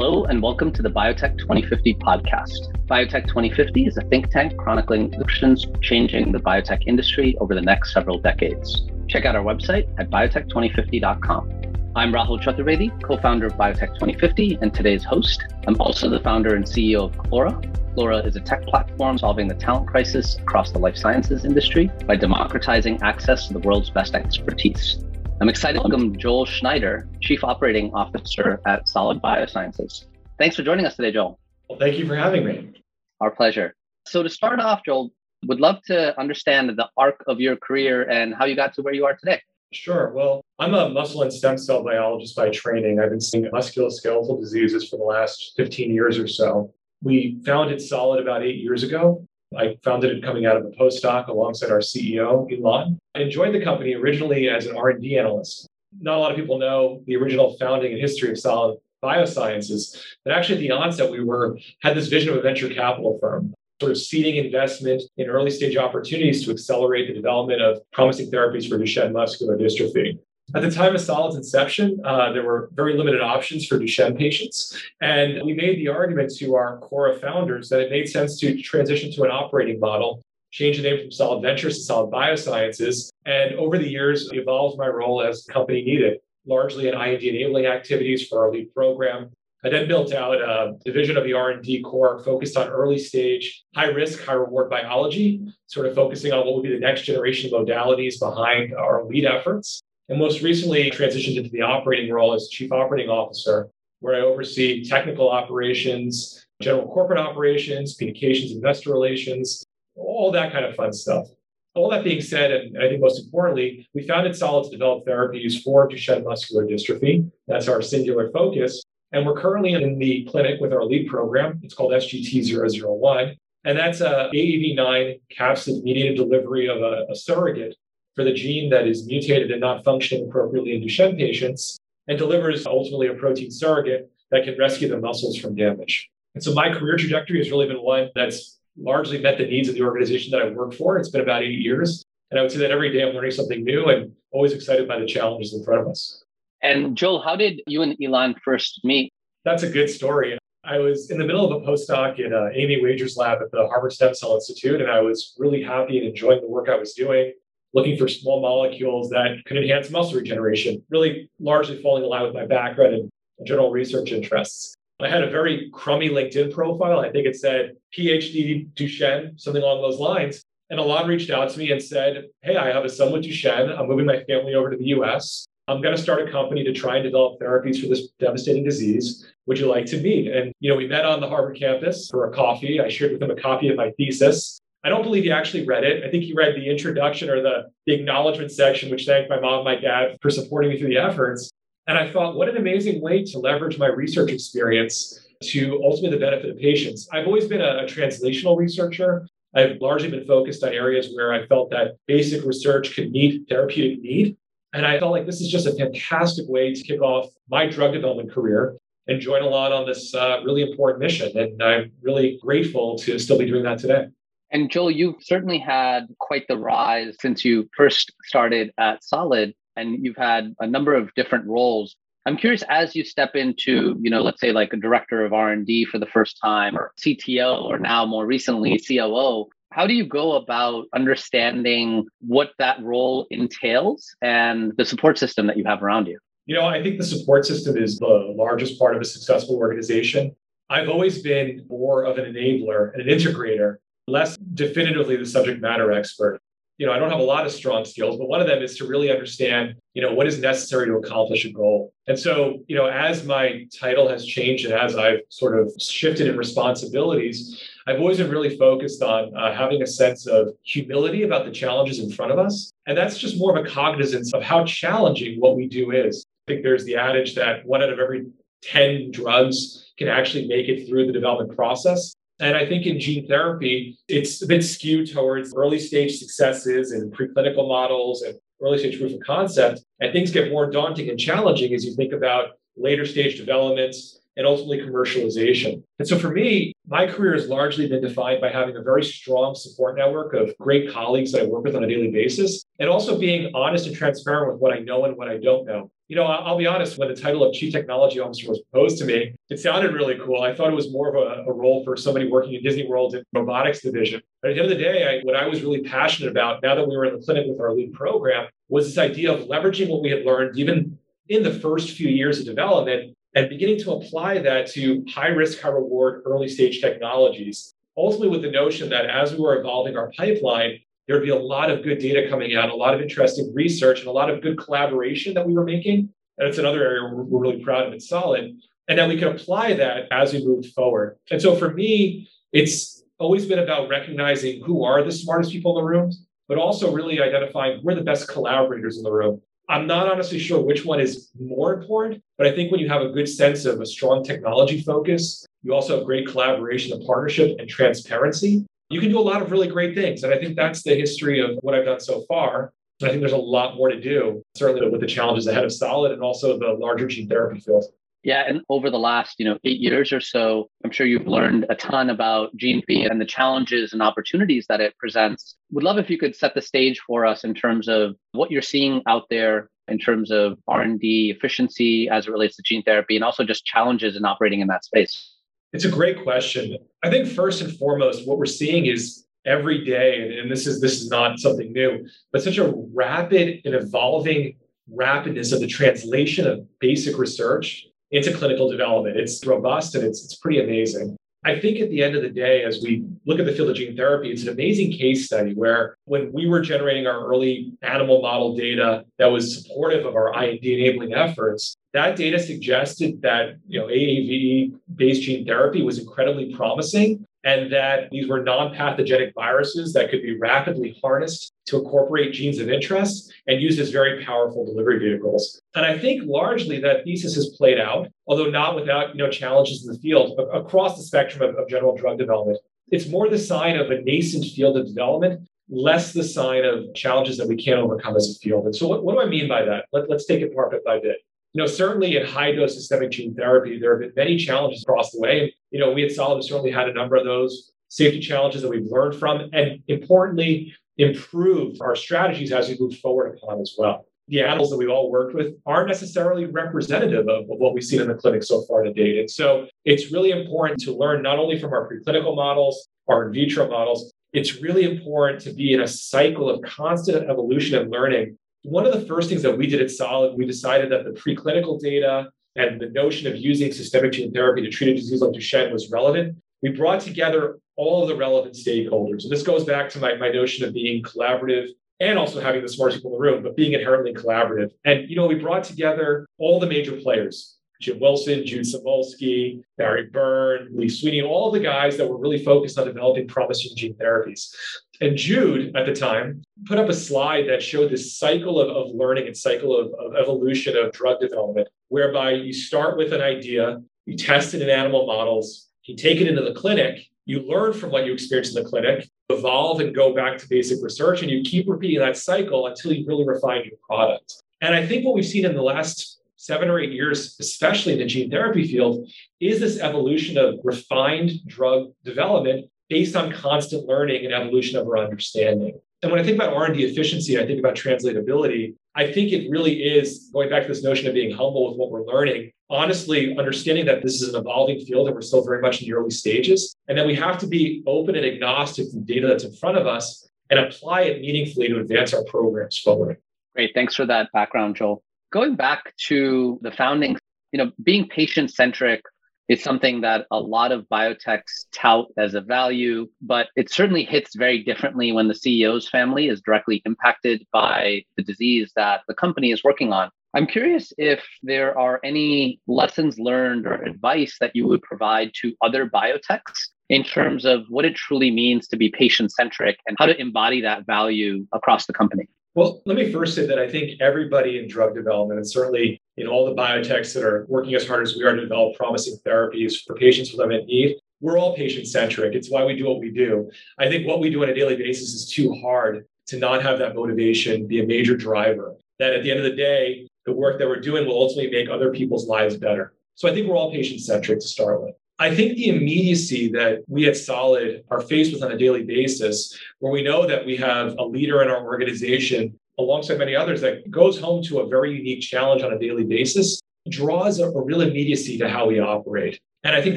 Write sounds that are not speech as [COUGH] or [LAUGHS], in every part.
Hello, and welcome to the Biotech 2050 podcast. Biotech 2050 is a think tank chronicling solutions changing the biotech industry over the next several decades. Check out our website at biotech2050.com. I'm Rahul Chaturvedi, co founder of Biotech 2050, and today's host. I'm also the founder and CEO of Clora. Clora is a tech platform solving the talent crisis across the life sciences industry by democratizing access to the world's best expertise. I'm excited to welcome Joel Schneider, Chief Operating Officer at Solid Biosciences. Thanks for joining us today, Joel. Well, thank you for having me. Our pleasure. So, to start off, Joel, would love to understand the arc of your career and how you got to where you are today. Sure. Well, I'm a muscle and stem cell biologist by training. I've been seeing musculoskeletal diseases for the last 15 years or so. We founded Solid about eight years ago. I founded it coming out of a postdoc alongside our CEO, Ilan. I joined the company originally as an R&D analyst. Not a lot of people know the original founding and history of Solid Biosciences, but actually at the onset, we were had this vision of a venture capital firm, sort of seeding investment in early stage opportunities to accelerate the development of promising therapies for Duchenne muscular dystrophy. At the time of Solid's inception, uh, there were very limited options for Duchenne patients. And we made the argument to our Clora founders that it made sense to transition to an operating model, change the name from Solid Ventures to Solid Biosciences. And over the years, evolved my role as the company needed, largely in IND enabling activities for our lead program. I then built out a division of the R&D core focused on early stage, high risk, high reward biology, sort of focusing on what would be the next generation modalities behind our lead efforts and most recently transitioned into the operating role as chief operating officer, where I oversee technical operations, general corporate operations, communications, investor relations, all that kind of fun stuff. All that being said, and I think most importantly, we founded Solid to develop therapies for Duchenne muscular dystrophy. That's our singular focus. And we're currently in the clinic with our lead program. It's called SGT001. And that's a AAV9 capsid mediated delivery of a, a surrogate for the gene that is mutated and not functioning appropriately in Duchenne patients and delivers ultimately a protein surrogate that can rescue the muscles from damage. And so my career trajectory has really been one that's largely met the needs of the organization that I work for. It's been about eight years. And I would say that every day I'm learning something new and always excited by the challenges in front of us. And Joel, how did you and Ilan first meet? That's a good story. I was in the middle of a postdoc in uh, Amy Wager's lab at the Harvard Stem Cell Institute, and I was really happy and enjoying the work I was doing looking for small molecules that could enhance muscle regeneration, really largely falling in line with my background and general research interests. I had a very crummy LinkedIn profile. I think it said PhD Duchenne, something along those lines. And Ilan reached out to me and said, Hey, I have a son with Duchenne. I'm moving my family over to the US. I'm going to start a company to try and develop therapies for this devastating disease. Would you like to meet? And, you know, we met on the Harvard campus for a coffee. I shared with him a copy of my thesis. I don't believe he actually read it. I think he read the introduction or the, the acknowledgement section, which thanked my mom and my dad for supporting me through the efforts. And I thought, what an amazing way to leverage my research experience to ultimately the benefit of patients. I've always been a, a translational researcher. I've largely been focused on areas where I felt that basic research could meet therapeutic need. And I felt like this is just a fantastic way to kick off my drug development career and join Ilan on this uh, really important mission. And I'm really grateful to still be doing that today. And Joel, you've certainly had quite the rise since you first started at Solid, and you've had a number of different roles. I'm curious as you step into, you know, let's say like a director of R&D for the first time or CTO or now more recently COO, how do you go about understanding what that role entails and the support system that you have around you? You know, I think the support system is the largest part of a successful organization. I've always been more of an enabler and an integrator less definitively the subject matter expert. You know, I don't have a lot of strong skills, but one of them is to really understand, you know, what is necessary to accomplish a goal. And so, you know, as my title has changed and as I've sort of shifted in responsibilities, I've always been really focused on uh, having a sense of humility about the challenges in front of us. And that's just more of a cognizance of how challenging what we do is. I think there's the adage that one out of every 10 drugs can actually make it through the development process. And I think in gene therapy, it's a bit skewed towards early stage successes and preclinical models and early stage proof of concept. And things get more daunting and challenging as you think about later stage developments and ultimately commercialization. And so for me, my career has largely been defined by having a very strong support network of great colleagues that I work with on a daily basis, and also being honest and transparent with what I know and what I don't know. You know, I'll be honest, when the title of Chief Technology Officer was proposed to me, it sounded really cool. I thought it was more of a, a role for somebody working in Disney World in robotics division. But at the end of the day, I, what I was really passionate about now that we were in the clinic with our lead program was this idea of leveraging what we had learned even in the first few years of development and beginning to apply that to high risk, high reward, early stage technologies. Ultimately, with the notion that as we were evolving our pipeline, there'd be a lot of good data coming out, a lot of interesting research, and a lot of good collaboration that we were making. And it's another area we're, we're really proud of and solid. And then we could apply that as we moved forward. And so for me, it's always been about recognizing who are the smartest people in the room, but also really identifying who are the best collaborators in the room. I'm not honestly sure which one is more important, but I think when you have a good sense of a strong technology focus, you also have great collaboration and partnership and transparency. You can do a lot of really great things. And I think that's the history of what I've done so far. I think there's a lot more to do, certainly with the challenges ahead of Solid and also the larger gene therapy field. Yeah, and over the last, you know, eight years or so, I'm sure you've learned a ton about gene therapy and the challenges and opportunities that it presents. Would love if you could set the stage for us in terms of what you're seeing out there in terms of R&D efficiency as it relates to gene therapy and also just challenges in operating in that space. It's a great question. I think first and foremost, what we're seeing is every day, and this is this is not something new, but such a rapid and evolving rapidness of the translation of basic research into clinical development. It's robust and it's, it's pretty amazing. I think at the end of the day, as we look at the field of gene therapy, it's an amazing case study where when we were generating our early animal model data that was supportive of our IND enabling efforts, that data suggested that you know AAV based gene therapy was incredibly promising and that these were non-pathogenic viruses that could be rapidly harnessed to incorporate genes of interest and used as very powerful delivery vehicles. And I think largely that thesis has played out, although not without you know challenges in the field across the spectrum of, of general drug development. It's more the sign of a nascent field of development, less the sign of challenges that we can't overcome as a field. And so, what, what do I mean by that? Let, let's take it part bit by bit. Know, certainly in high dose systemic gene therapy, there have been many challenges across the way. You know, we at Solid certainly had a number of those safety challenges that we've learned from, and importantly, improved our strategies as we move forward upon as well. The animals that we've all worked with aren't necessarily representative of, of what we've seen in the clinic so far to date. And so it's really important to learn not only from our preclinical models, our in vitro models, it's really important to be in a cycle of constant evolution and learning one of the first things that we did at Solid, we decided that the preclinical data and the notion of using systemic gene therapy to treat a disease like Duchenne was relevant. We brought together all of the relevant stakeholders. And this goes back to my, my notion of being collaborative and also having the smartest people in the room, but being inherently collaborative. And, you know, we brought together all the major players Jim Wilson, Jude Samulski, Barry Byrne, Lee Sweeney, all the guys that were really focused on developing promising gene therapies. And Jude, at the time, put up a slide that showed this cycle of, of learning and cycle of, of evolution of drug development, whereby you start with an idea, you test it in animal models, you take it into the clinic, you learn from what you experience in the clinic, evolve and go back to basic research, and you keep repeating that cycle until you really refine your product. And I think what we've seen in the last seven or eight years, especially in the gene therapy field, is this evolution of refined drug development based on constant learning and evolution of our understanding. And when I think about R&D efficiency, I think about translatability. I think it really is going back to this notion of being humble with what we're learning. Honestly, understanding that this is an evolving field and we're still very much in the early stages, and that we have to be open and agnostic to the data that's in front of us and apply it meaningfully to advance our programs forward. Great. Thanks for that background, Joel. Going back to the founding, you know, being patient centric is something that a lot of biotechs tout as a value, but it certainly hits very differently when the CEO's family is directly impacted by the disease that the company is working on. I'm curious if there are any lessons learned or advice that you would provide to other biotechs in terms of what it truly means to be patient centric and how to embody that value across the company. Well, let me first say that I think everybody in drug development, and certainly in all the biotechs that are working as hard as we are to develop promising therapies for patients with unmet need, we're all patient centric. It's why we do what we do. I think what we do on a daily basis is too hard to not have that motivation be a major driver. That at the end of the day, the work that we're doing will ultimately make other people's lives better. So I think we're all patient centric to start with. I think the immediacy that we at Solid are faced with on a daily basis, where we know that we have a leader in our organization alongside many others that goes home to a very unique challenge on a daily basis, draws a, a real immediacy to how we operate. And I think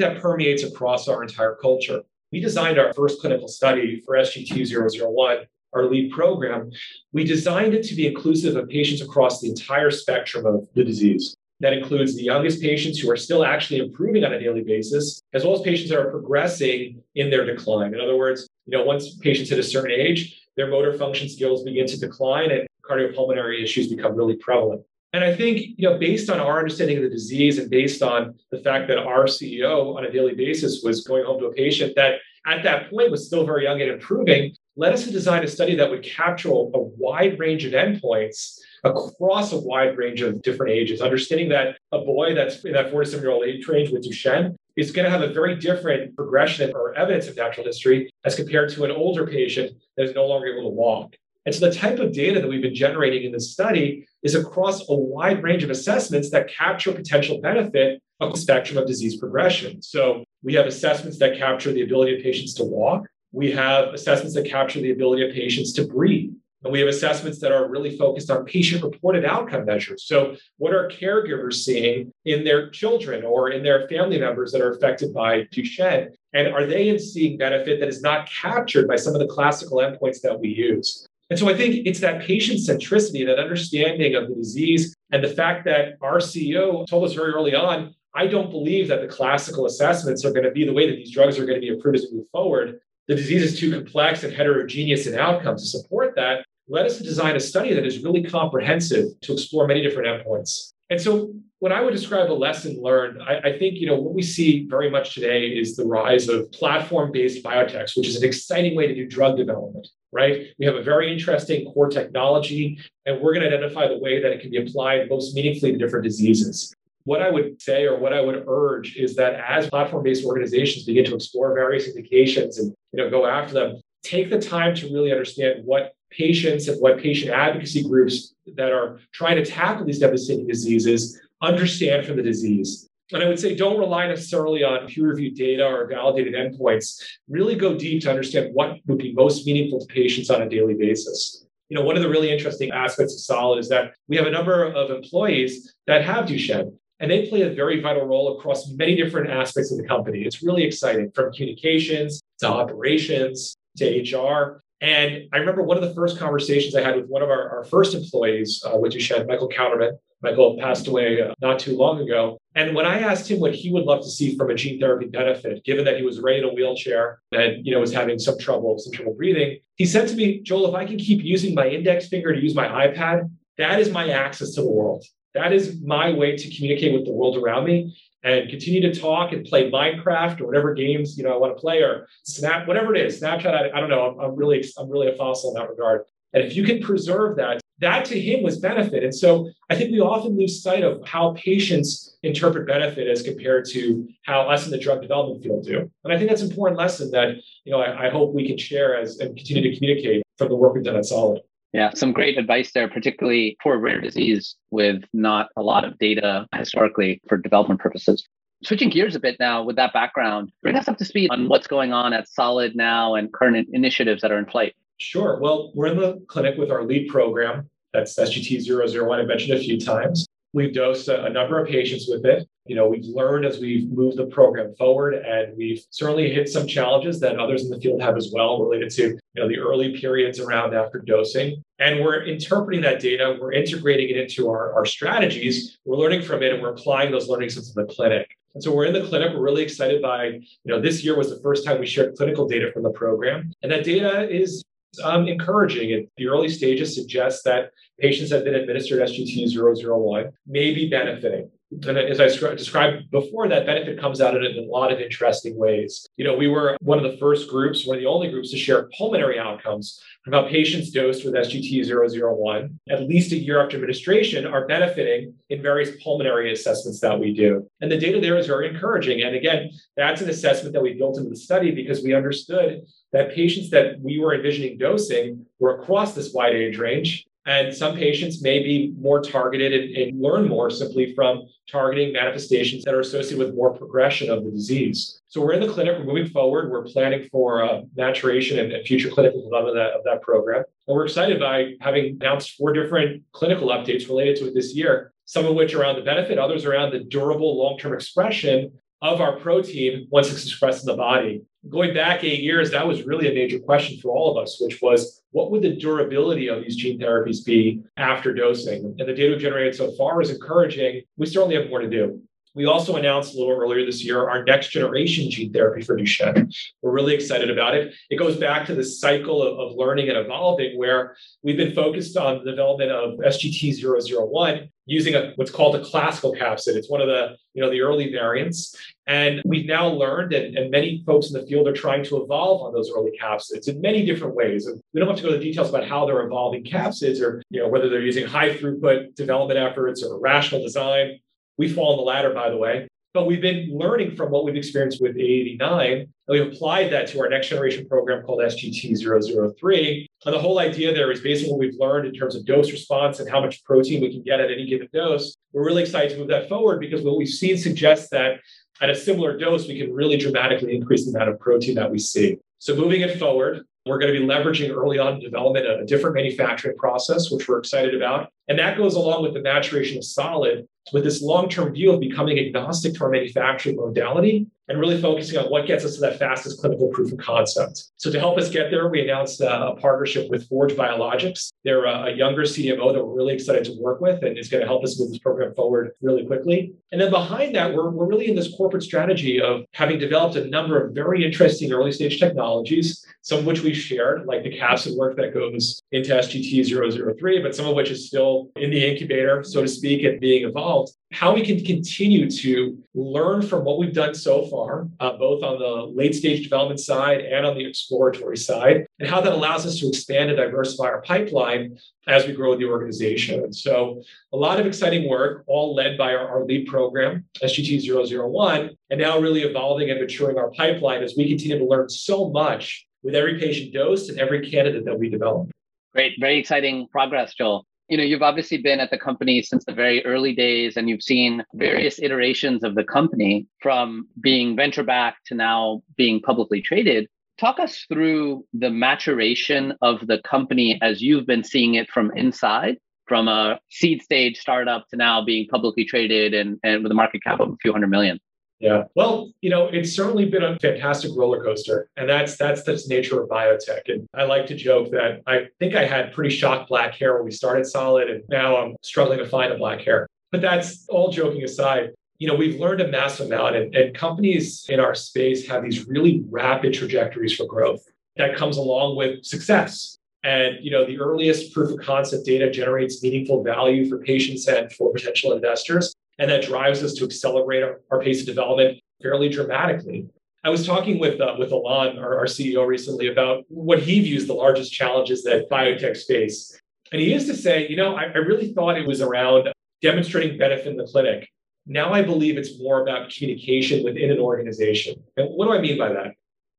that permeates across our entire culture. We designed our first clinical study for SGT001, our lead program. We designed it to be inclusive of patients across the entire spectrum of the disease. That includes the youngest patients who are still actually improving on a daily basis, as well as patients that are progressing in their decline. In other words, you know, once patients hit a certain age, their motor function skills begin to decline and cardiopulmonary issues become really prevalent. And I think, you know, based on our understanding of the disease and based on the fact that our CEO on a daily basis was going home to a patient that at that point was still very young and improving, led us to design a study that would capture a wide range of endpoints across a wide range of different ages, understanding that a boy that's in that 47 year old age range with Duchenne is going to have a very different progression or evidence of natural history as compared to an older patient that is no longer able to walk. And so the type of data that we've been generating in this study is across a wide range of assessments that capture potential benefit of the spectrum of disease progression. So we have assessments that capture the ability of patients to walk. We have assessments that capture the ability of patients to breathe. And we have assessments that are really focused on patient reported outcome measures. So, what are caregivers seeing in their children or in their family members that are affected by Duchenne? And are they seeing benefit that is not captured by some of the classical endpoints that we use? And so I think it's that patient centricity, that understanding of the disease, and the fact that our CEO told us very early on I don't believe that the classical assessments are going to be the way that these drugs are going to be approved as we move forward. The disease is too complex and heterogeneous in outcomes to support that. Let us design a study that is really comprehensive to explore many different endpoints. And so when I would describe a lesson learned, I, I, think you know what we see very much today is the rise of platform-based biotechs, which is an exciting way to do drug development right? We have a very interesting core technology, and we're going to identify the way that it can be applied most meaningfully to different diseases. What I would say or what I would urge is that as platform-based organizations begin to explore various indications and you know go after them, take the time to really understand what patients and what patient advocacy groups that are trying to tackle these devastating diseases understand from the disease. And I would say don't rely necessarily on peer reviewed data or validated endpoints. Really go deep to understand what would be most meaningful to patients on a daily basis. You know, one of the really interesting aspects of Solid is that we have a number of employees that have Duchenne, and they play a very vital role across many different aspects of the company. It's really exciting from communications to operations to HR. And I remember one of the first conversations I had with one of our, our first employees uh, with Duchenne, Michael Counterman. Michael passed away uh, not too long ago. And when I asked him what he would love to see from a gene therapy benefit, given that he was right in a wheelchair and you know was having some trouble, some trouble breathing, he said to me, Joel, if I can keep using my index finger to use my iPad, that is my access to the world. That is my way to communicate with the world around me and continue to talk and play Minecraft or whatever games you know I want to play or Snap, whatever it is. Snapchat, I, I don't know. I'm, I'm really I'm really a fossil in that regard. And if you can preserve that, that to him was benefit. And so I think we often lose sight of how patients interpret benefit as compared to how us in the drug development field do. And I think that's an important lesson that you know I, I hope we can share as and continue to communicate from the work we've done at Solid. Yeah, some great advice there, particularly for rare disease with not a lot of data historically for development purposes. Switching gears a bit now with that background, bring us up to speed on what's going on at Solid now and current initiatives that are in flight. Sure. Well, we're in the clinic with our lead program. That's SGT001. I mentioned a few times. We've dosed a, a number of patients with it. You know, we've learned as we've moved the program forward, and we've certainly hit some challenges that others in the field have as well related to you know the early periods around after dosing. And we're interpreting that data, we're integrating it into our, our strategies, we're learning from it, and we're applying those learnings into the clinic. And so we're in the clinic. We're really excited by, you know, this year was the first time we shared clinical data from the program. And that data is um, encouraging. It, the early stages suggest that patients that have been administered SGT001 may be benefiting. And as I described before, that benefit comes out in a lot of interesting ways. You know, we were one of the first groups, one of the only groups to share pulmonary outcomes from how patients dosed with SGT001 at least a year after administration are benefiting in various pulmonary assessments that we do. And the data there is very encouraging. And again, that's an assessment that we built into the study because we understood that patients that we were envisioning dosing were across this wide age range And some patients may be more targeted and, and, learn more simply from targeting manifestations that are associated with more progression of the disease. So we're in the clinic, we're moving forward, we're planning for uh, maturation and, and, future clinical development of that, of that program. And we're excited by having announced four different clinical updates related to it this year, some of which around the benefit, others around the durable long term expression of our protein once it's expressed in the body. Going back eight years, that was really a major question for all of us, which was what would the durability of these gene therapies be after dosing? And the data we've generated so far is encouraging. We certainly have more to do. We also announced a little earlier this year our next generation gene therapy for Duchenne. We're really excited about it. It goes back to the cycle of, of learning and evolving, where we've been focused on the development of SGT001 using a, what's called a classical capsid. It's one of the you know the early variants, and we've now learned, and, and many folks in the field are trying to evolve on those early capsids in many different ways. And we don't have to go to the details about how they're evolving capsids, or you know whether they're using high throughput development efforts or rational design. We fall in the latter, by the way. But we've been learning from what we've experienced with AAV9, and we've applied that to our next generation program called SGT003. And the whole idea there is basically what we've learned in terms of dose response and how much protein we can get at any given dose. We're really excited to move that forward because what we've seen suggests that at a similar dose, we can really dramatically increase the amount of protein that we see. So moving it forward, we're going to be leveraging early on development of a different manufacturing process, which we're excited about. And that goes along with the maturation of solid with this long term view of becoming agnostic to our manufacturing modality and really focusing on what gets us to that fastest clinical proof of concept. So, to help us get there, we announced uh, a partnership with Forge Biologics. They're a younger CDMO that we're really excited to work with and is going to help us move this program forward really quickly. And then behind that, we're, we're really in this corporate strategy of having developed a number of very interesting early stage technologies, some of which we shared, like the capsid work that goes into SGT 003, but some of which is still in the incubator, so to speak, and being evolved how we can continue to learn from what we've done so far, uh, both on the late stage development side and on the exploratory side, and how that allows us to expand and diversify our pipeline as we grow the organization. And so, a lot of exciting work, all led by our, our lead program, SGT001, and now really evolving and maturing our pipeline as we continue to learn so much with every patient dose and every candidate that we develop. Great, very exciting progress, Joel you know you've obviously been at the company since the very early days and you've seen various iterations of the company from being venture backed to now being publicly traded. Talk us through the maturation of the company as you've been seeing it from inside from a seed stage startup to now being publicly traded and, and with a market cap of a few hundred million yeah. Well, you know, it's certainly been a fantastic roller coaster. And that's that's the nature of biotech. And I like to joke that I think I had pretty shocked black hair when we started solid, and now I'm struggling to find a black hair. But that's all joking aside. You know, we've learned a massive amount, and, and companies in our space have these really rapid trajectories for growth that comes along with success. And you know, the earliest proof of concept data generates meaningful value for patients and for potential investors. And that drives us to accelerate our, our pace of development fairly dramatically. I was talking with uh, with Ilan, our, our, CEO, recently about what he views the largest challenges that biotechs face. And he used to say, you know, I, I really thought it was around demonstrating benefit in the clinic. Now I believe it's more about communication within an organization. And what do I mean by that?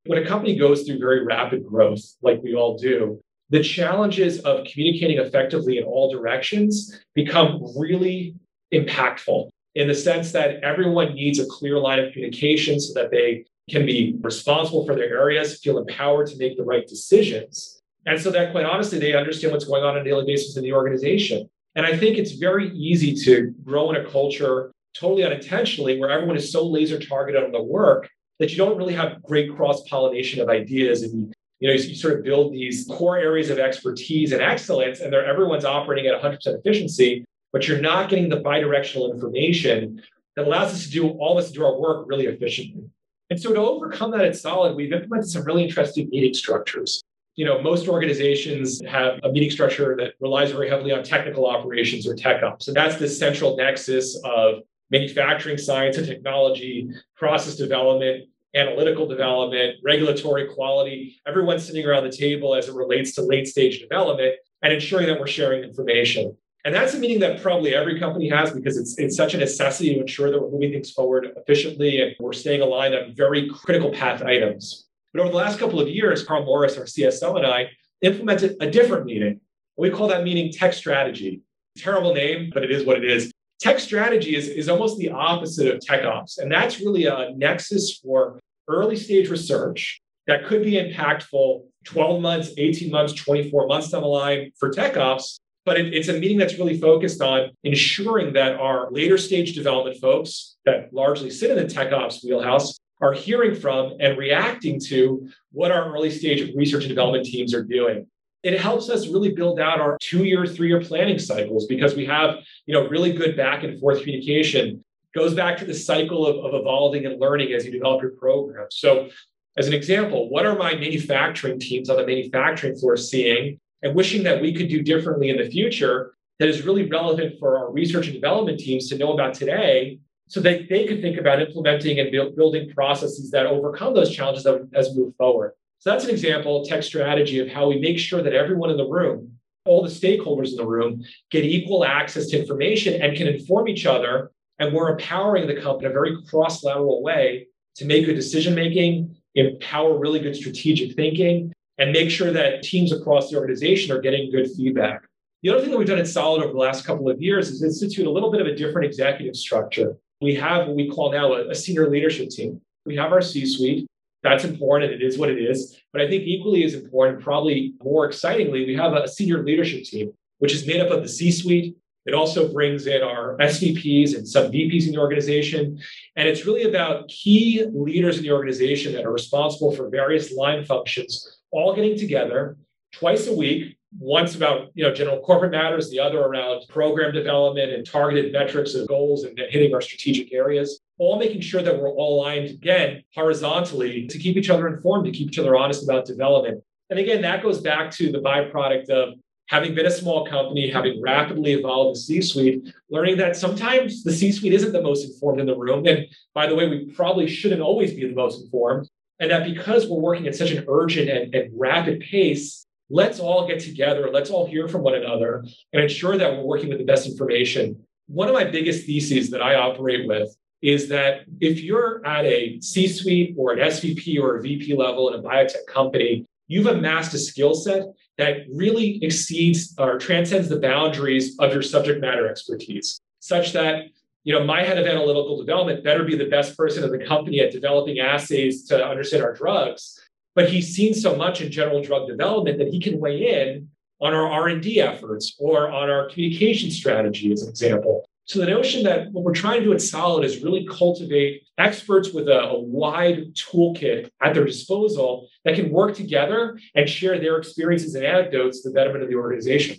When a company goes through very rapid growth, like we all do, the challenges of communicating effectively in all directions become really impactful in the sense that everyone needs a clear line of communication so that they can be responsible for their areas, feel empowered to make the right decisions. And so that quite honestly, they understand what's going on on a daily basis in the organization. And I think it's very easy to grow in a culture totally unintentionally where everyone is so laser targeted on the work that you don't really have great cross pollination of ideas and you, know you, you, sort of build these core areas of expertise and excellence and they're everyone's operating at 100% efficiency but you're not getting the bidirectional information that allows us to do all of this to do our work really efficiently. And so to overcome that at Solid, we've implemented some really interesting meeting structures. You know, most organizations have a meeting structure that relies very heavily on technical operations or tech ops. And that's the central nexus of manufacturing science and technology, process development, analytical development, regulatory quality, everyone's sitting around the table as it relates to late stage development and ensuring that we're sharing information. And that's a meeting that probably every company has because it's, it's such a necessity to ensure that we're moving things forward efficiently and we're staying aligned on very critical path items. But over the last couple of years, Carl Morris, our CSO, and I implemented a different meeting. We call that meeting tech strategy. Terrible name, but it is what it is. Tech strategy is, is almost the opposite of tech ops. And that's really a nexus for early stage research that could be impactful 12 months, 18 months, 24 months down the line for tech ops. But it, it's a meeting that's really focused on ensuring that our later stage development folks that largely sit in the tech ops wheelhouse are hearing from and reacting to what our early stage research and development teams are doing it helps us really build out our two year, three year planning cycles because we have, you know, really good back and forth communication. Goes back to the cycle of, of evolving and learning as you develop your program. So, as an example, what are my manufacturing teams on the manufacturing floor seeing and wishing that we could do differently in the future that is really relevant for our research and development teams to know about today so that they could think about implementing and build, building processes that overcome those challenges as we move forward. So that's an example, tech strategy of how we make sure that everyone in the room, all the stakeholders in the room, get equal access to information and can inform each other. And we're empowering the company in a very cross lateral way to make good decision making, empower really good strategic thinking, and make sure that teams across the organization are getting good feedback. The other thing that we've done at Solid over the last couple of years is institute a little bit of a different executive structure. We have what we call now a, a senior leadership team. We have our C suite, that's important. It is what it is. But I think equally as important, probably more excitingly, we have a senior leadership team, which is made up of the C suite. It also brings in our SVPs and sub VPs in the organization. And it's really about key leaders in the organization that are responsible for various line functions, all getting together twice a week once about you know general corporate matters the other around program development and targeted metrics and goals and hitting our strategic areas all making sure that we're all aligned again horizontally to keep each other informed, to keep each other honest about development. And again, that goes back to the byproduct of having been a small company, having rapidly evolved the C suite, learning that sometimes the C suite isn't the most informed in the room. And by the way, we probably shouldn't always be the most informed. And that because we're working at such an urgent and, and rapid pace, let's all get together, let's all hear from one another and ensure that we're working with the best information. One of my biggest theses that I operate with is that if you're at a C suite or an SVP or a VP level in a biotech company, you've amassed a skill set that really exceeds or transcends the boundaries of your subject matter expertise, such that you know, my head of analytical development better be the best person in the company at developing assays to understand our drugs. But he's seen so much in general drug development that he can weigh in on our R&D efforts or on our communication strategy, as an example. So the notion that what we're trying to do at Solid is really cultivate experts with a, a, wide toolkit at their disposal that can work together and share their experiences and anecdotes to the betterment of the organization.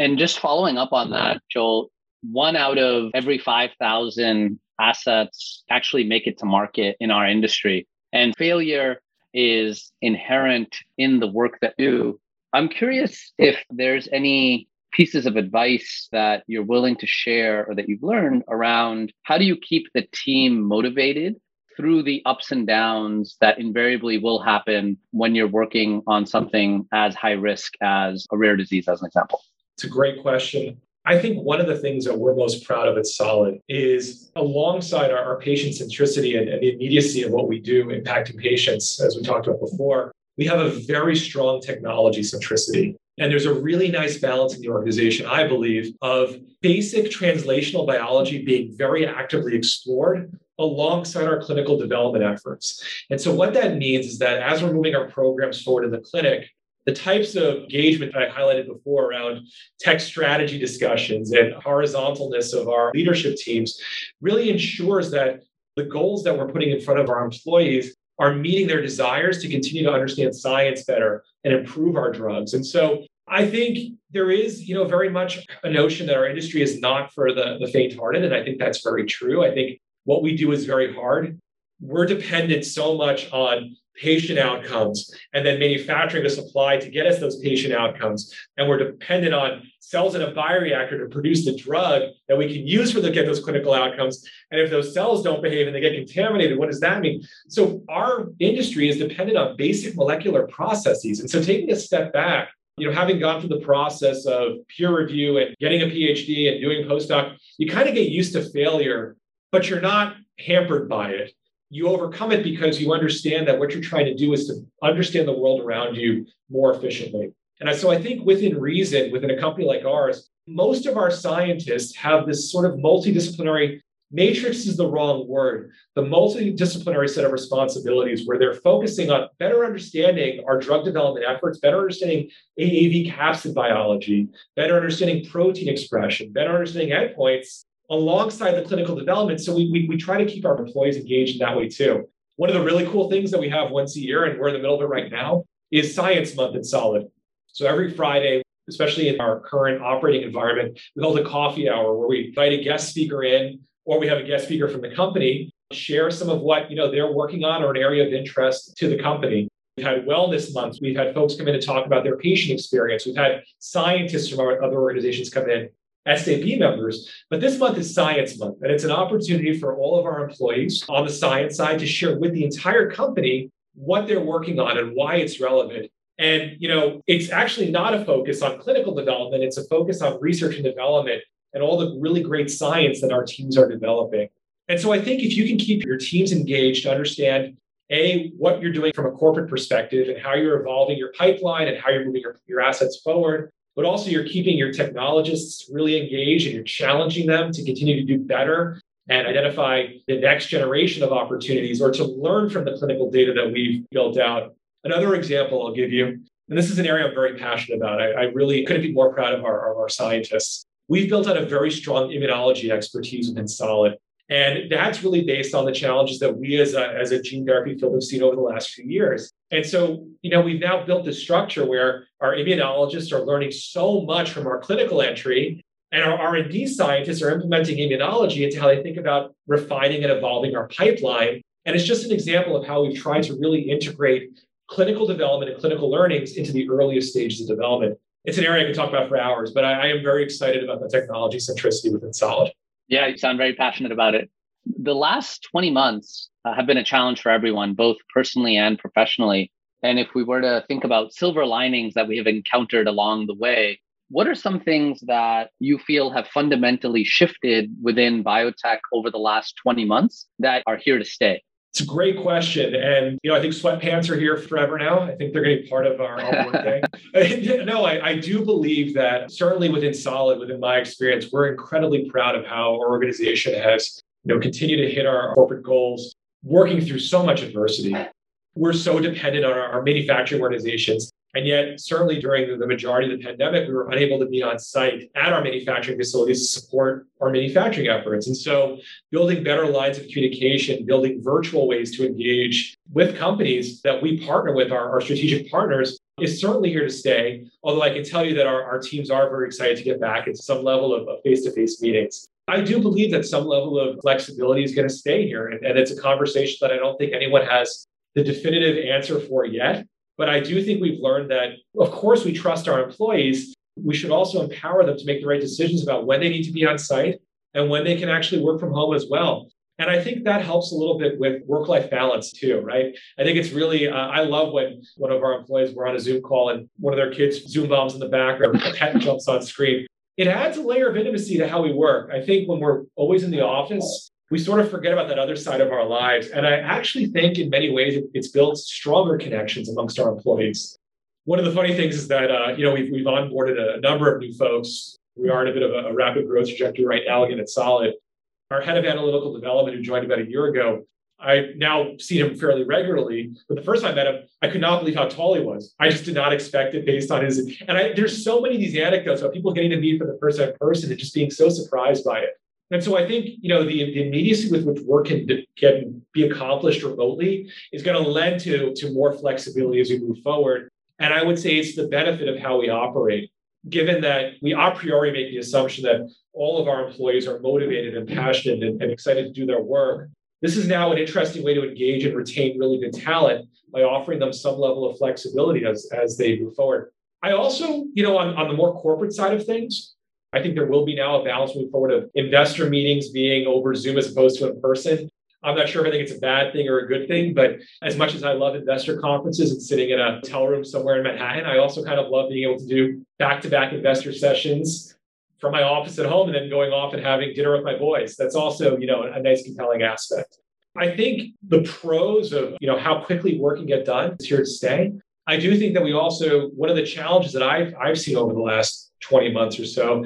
And just following up on that, Joel, one out of every 5,000 assets actually make it to market in our industry. And failure is inherent in the work that we do. I'm curious if there's any pieces of advice that you're willing to share or that you've learned around how do you keep the team motivated through the ups and downs that invariably will happen when you're working on something as high risk as a rare disease, as an example? It's a great question. I think one of the things that we're most proud of at Solid is alongside our, our patient centricity and, and the immediacy of what we do impacting patients, as we talked about before, we have a very strong technology centricity. And there's a really nice balance in the organization, I believe, of basic translational biology being very actively explored alongside our clinical development efforts. And so, what that means is that as we're moving our programs forward in the clinic, the types of engagement that I highlighted before around tech strategy discussions and horizontalness of our leadership teams really ensures that the goals that we're putting in front of our employees are meeting their desires to continue to understand science better and improve our drugs. And so I think there is, you know, very much a notion that our industry is not for the, the faint-hearted. And I think that's very true. I think what we do is very hard. We're dependent so much on patient outcomes and then manufacturing the supply to get us those patient outcomes. And we're dependent on cells in a bioreactor to produce the drug that we can use for to get those clinical outcomes. And if those cells don't behave and they get contaminated, what does that mean? So our industry is dependent on basic molecular processes. And so taking a step back, you know, having gone through the process of peer review and getting a PhD and doing postdoc, you kind of get used to failure, but you're not hampered by it you overcome it because you understand that what you're trying to do is to understand the world around you more efficiently. And so I think within reason, within a company like ours, most of our scientists have this sort of multidisciplinary matrix is the wrong word the multidisciplinary set of responsibilities where they're focusing on better understanding our drug development efforts better understanding aav capsid biology better understanding protein expression better understanding endpoints alongside the clinical development so we, we, we try to keep our employees engaged in that way too one of the really cool things that we have once a year and we're in the middle of it right now is science month at solid so every friday especially in our current operating environment we hold a coffee hour where we invite a guest speaker in or we have a guest speaker from the company share some of what you know they're working on or an area of interest to the company. We've had wellness months. We've had folks come in and talk about their patient experience. We've had scientists from other organizations come in, SAP members. But this month is Science Month, and it's an opportunity for all of our employees on the science side to share with the entire company what they're working on and why it's relevant. And you know, it's actually not a focus on clinical development; it's a focus on research and development and all the really great science that our teams are developing. And so I think if you can keep your teams engaged to understand a what you're doing from a corporate perspective and how you're evolving your pipeline and how you're moving your, your assets forward but also you're keeping your technologists really engaged and you're challenging them to continue to do better and identify the next generation of opportunities or to learn from the clinical data that we've built out. Another example I'll give you, and this is an area I'm very passionate about. I, I really couldn't be more proud of our, of our scientists. We've built out a very strong immunology expertise within Solid. And that's really based on the challenges that we as a, as a gene therapy field have seen over the last few years. And so, you know, we've now built this structure where our immunologists are learning so much from our clinical entry and our R&D scientists are implementing immunology into how they think about refining and evolving our pipeline. And it's just an example of how we've tried to really integrate clinical development and clinical learnings into the earliest stages of development it's an area I could talk about for hours, but I, I am very excited about the technology centricity within Solid. Yeah, you sound very passionate about it. The last 20 months uh, have been a challenge for everyone, both personally and professionally. And if we were to think about silver linings that we have encountered along the way, what are some things that you feel have fundamentally shifted within biotech over the last 20 months that are here to stay? It's a great question. And, you know, I think sweatpants are here forever now. I think they're going to be part of our [LAUGHS] day. [LAUGHS] no, I, I do believe that certainly within Solid, within my experience, we're incredibly proud of how our organization has, you know, continued to hit our corporate goals, working through so much adversity. We're so dependent on our, our manufacturing organizations and yet, certainly during the majority of the pandemic, we were unable to be on site at our manufacturing facilities to support our manufacturing efforts. And so, building better lines of communication, building virtual ways to engage with companies that we partner with, our, our strategic partners, is certainly here to stay. Although I can tell you that our, our teams are very excited to get back into some level of face to face meetings. I do believe that some level of flexibility is going to stay here. And, and it's a conversation that I don't think anyone has the definitive answer for yet. But I do think we've learned that, of course, we trust our employees. We should also empower them to make the right decisions about when they need to be on site and when they can actually work from home as well. And I think that helps a little bit with work life balance too, right? I think it's really, uh, I love when one of our employees were on a Zoom call and one of their kids Zoom bombs in the back or a pet jumps on screen. It adds a layer of intimacy to how we work. I think when we're always in the office, we sort of forget about that other side of our lives. And I actually think in many ways it's built stronger connections amongst our employees. One of the funny things is that, uh, you know, we've, we've onboarded a number of new folks. We are in a bit of a, a rapid growth trajectory right now, again, at Solid. Our head of analytical development, who joined about a year ago, I now see him fairly regularly. But the first time I met him, I could not believe how tall he was. I just did not expect it based on his. And I, there's so many of these anecdotes about people getting to meet for the first time person and just being so surprised by it. And so I think you know the, the immediacy with which work can, can be accomplished remotely is going to lend to, to more flexibility as we move forward. And I would say it's the benefit of how we operate, given that we a priori make the assumption that all of our employees are motivated and passionate and, and excited to do their work. This is now an interesting way to engage and retain really good talent by offering them some level of flexibility as, as they move forward. I also, you know, on, on the more corporate side of things, I think there will be now a balance moving forward of investor meetings being over Zoom as opposed to in person. I'm not sure if I think it's a bad thing or a good thing, but as much as I love investor conferences and sitting in a hotel room somewhere in Manhattan, I also kind of love being able to do back to back investor sessions from my office at home and then going off and having dinner with my boys. That's also, you know, a nice compelling aspect. I think the pros of, you know, how quickly work can get done is here to stay. I do think that we also, one of the challenges that I've, I've seen over the last 20 months or so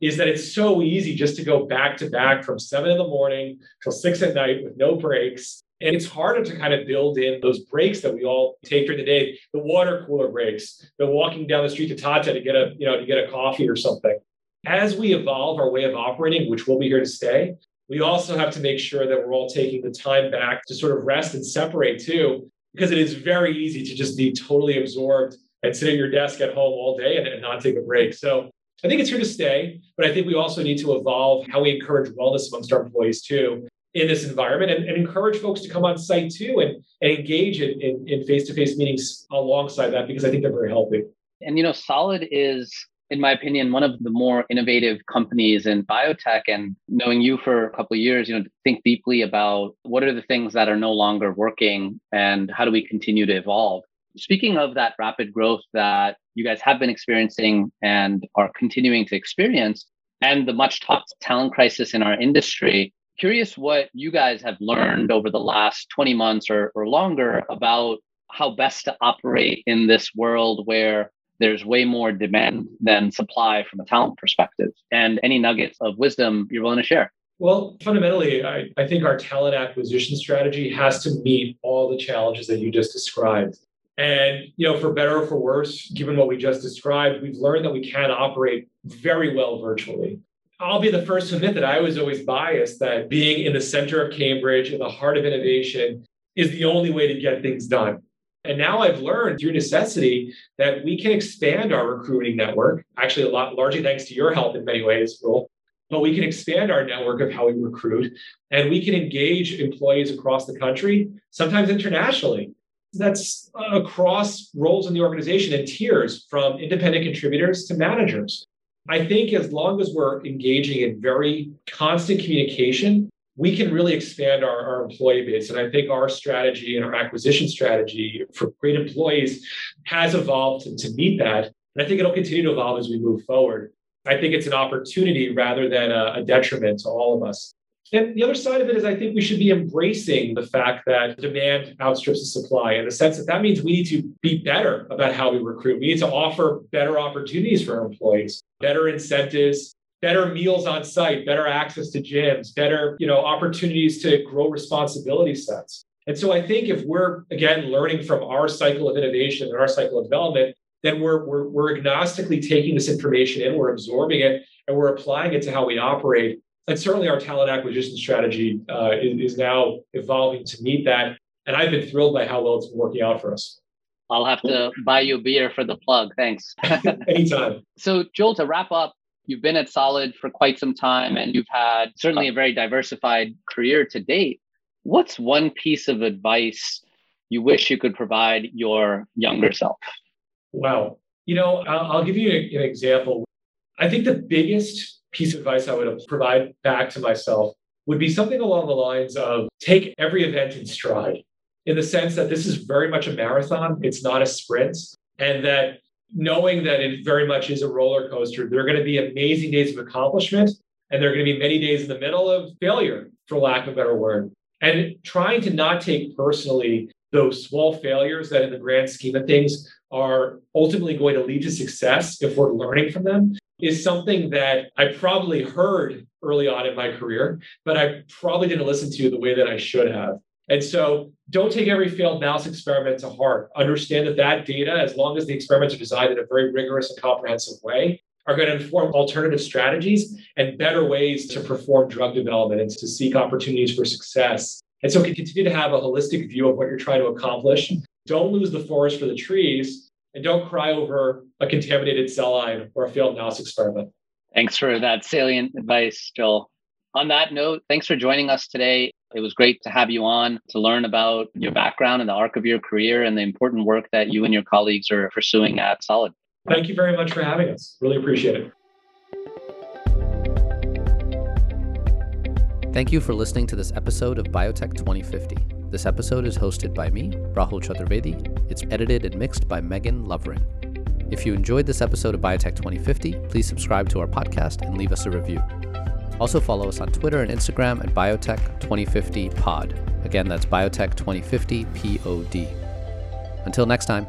is that it's so easy just to go back to back from seven in the morning till six at night with no breaks. And it's harder to kind of build in those breaks that we all take during the day, the water cooler breaks, the walking down the street to Tatte to get a, you know, to get a coffee or something. As we evolve our way of operating, which will be here to stay, we also have to make sure that we're all taking the time back to sort of rest and separate too, because it is very easy to just be totally absorbed and sit at your desk at home all day and, and not take a break. So I think it's here to stay, but I think we also need to evolve how we encourage wellness amongst our employees too in this environment and, and encourage folks to come on site too and, and engage in, in, in face-to-face meetings alongside that because I think they're very healthy. And you know, Solid is in my opinion, one of the more innovative companies in biotech. And knowing you for a couple of years, you know, think deeply about what are the things that are no longer working and how do we continue to evolve. Speaking of that rapid growth that you guys have been experiencing and are continuing to experience, and the much talked talent crisis in our industry, curious what you guys have learned over the last 20 months or, or longer about how best to operate in this world where there's way more demand than supply from a talent perspective. And any nuggets of wisdom you're willing to share? Well, fundamentally, I, I think our talent acquisition strategy has to meet all the challenges that you just described. And, you know, for better or for worse, given what we just described, we've learned that we can operate very well virtually. I'll be the first to admit that I was always biased that being in the center of Cambridge, in the heart of innovation, is the only way to get things done. And now I've learned through necessity that we can expand our recruiting network, actually, a lot largely thanks to your help in many ways, Will. But we can expand our network of how we recruit and we can engage employees across the country, sometimes internationally. That's across roles in the organization and tiers from independent contributors to managers. I think as long as we're engaging in very constant communication we can really expand our, our employee base. And I think our strategy and our acquisition strategy for great employees has evolved to, to meet that. And I think it'll continue to evolve as we move forward. I think it's an opportunity rather than a, a detriment to all of us. And the other side of it is, I think we should be embracing the fact that demand outstrips the supply in the sense that that means we need to be better about how we recruit. We need to offer better opportunities for our employees, better incentives, better meals on site, better access to gyms, better, you know, opportunities to grow responsibility sets. And so I think if we're again learning from our cycle of innovation and our cycle of development, then we're, we're, we're agnostically taking this information in, we're absorbing it, and we're applying it to how we operate. And certainly our talent acquisition strategy uh, is, is now evolving to meet that. And I've been thrilled by how well it's been working out for us. I'll have to buy you a beer for the plug. Thanks. [LAUGHS] Anytime. So, Joel, to wrap up, You've been at Solid for quite some time and you've had certainly a very diversified career to date. What's one piece of advice you wish you could provide your younger self? Wow. You know, I'll, I'll give you an example. I think the biggest piece of advice I would provide back to myself would be something along the lines of take every event in stride in the sense that this is very much a marathon, it's not a sprint, and that knowing that it very much is a roller coaster. There are going to be amazing days of accomplishment, and there are going to be many days in the middle of failure, for lack of a better word. And trying to not take personally those small failures that, in the grand scheme of things, are ultimately going to lead to success if we're learning from them is something that I probably heard early on in my career, but I probably didn't listen to the way that I should have. And so don't take every failed mouse experiment to heart. Understand that that data, as long as the experiments are designed in a very rigorous and comprehensive way, are going to inform alternative strategies and better ways to perform drug development and to seek opportunities for success. And so continue to have a holistic view of what you're trying to accomplish. Don't lose the forest for the trees and don't cry over a contaminated cell line or a failed mouse experiment. Thanks for that salient advice, Joel. On that note, thanks for joining us today. It was great to have you on to learn about your background and the arc of your career and the important work that you and your colleagues are pursuing at Solid. Thank you very much for having us. Really appreciate it. Thank you for listening to this episode of Biotech 2050. This episode is hosted by me, Rahul Chaturvedi. It's edited and mixed by Megan Lovering. If you enjoyed this episode of Biotech 2050, please subscribe to our podcast and leave us a review. Also, follow us on Twitter and Instagram at Biotech2050Pod. Again, that's Biotech2050 POD. Until next time.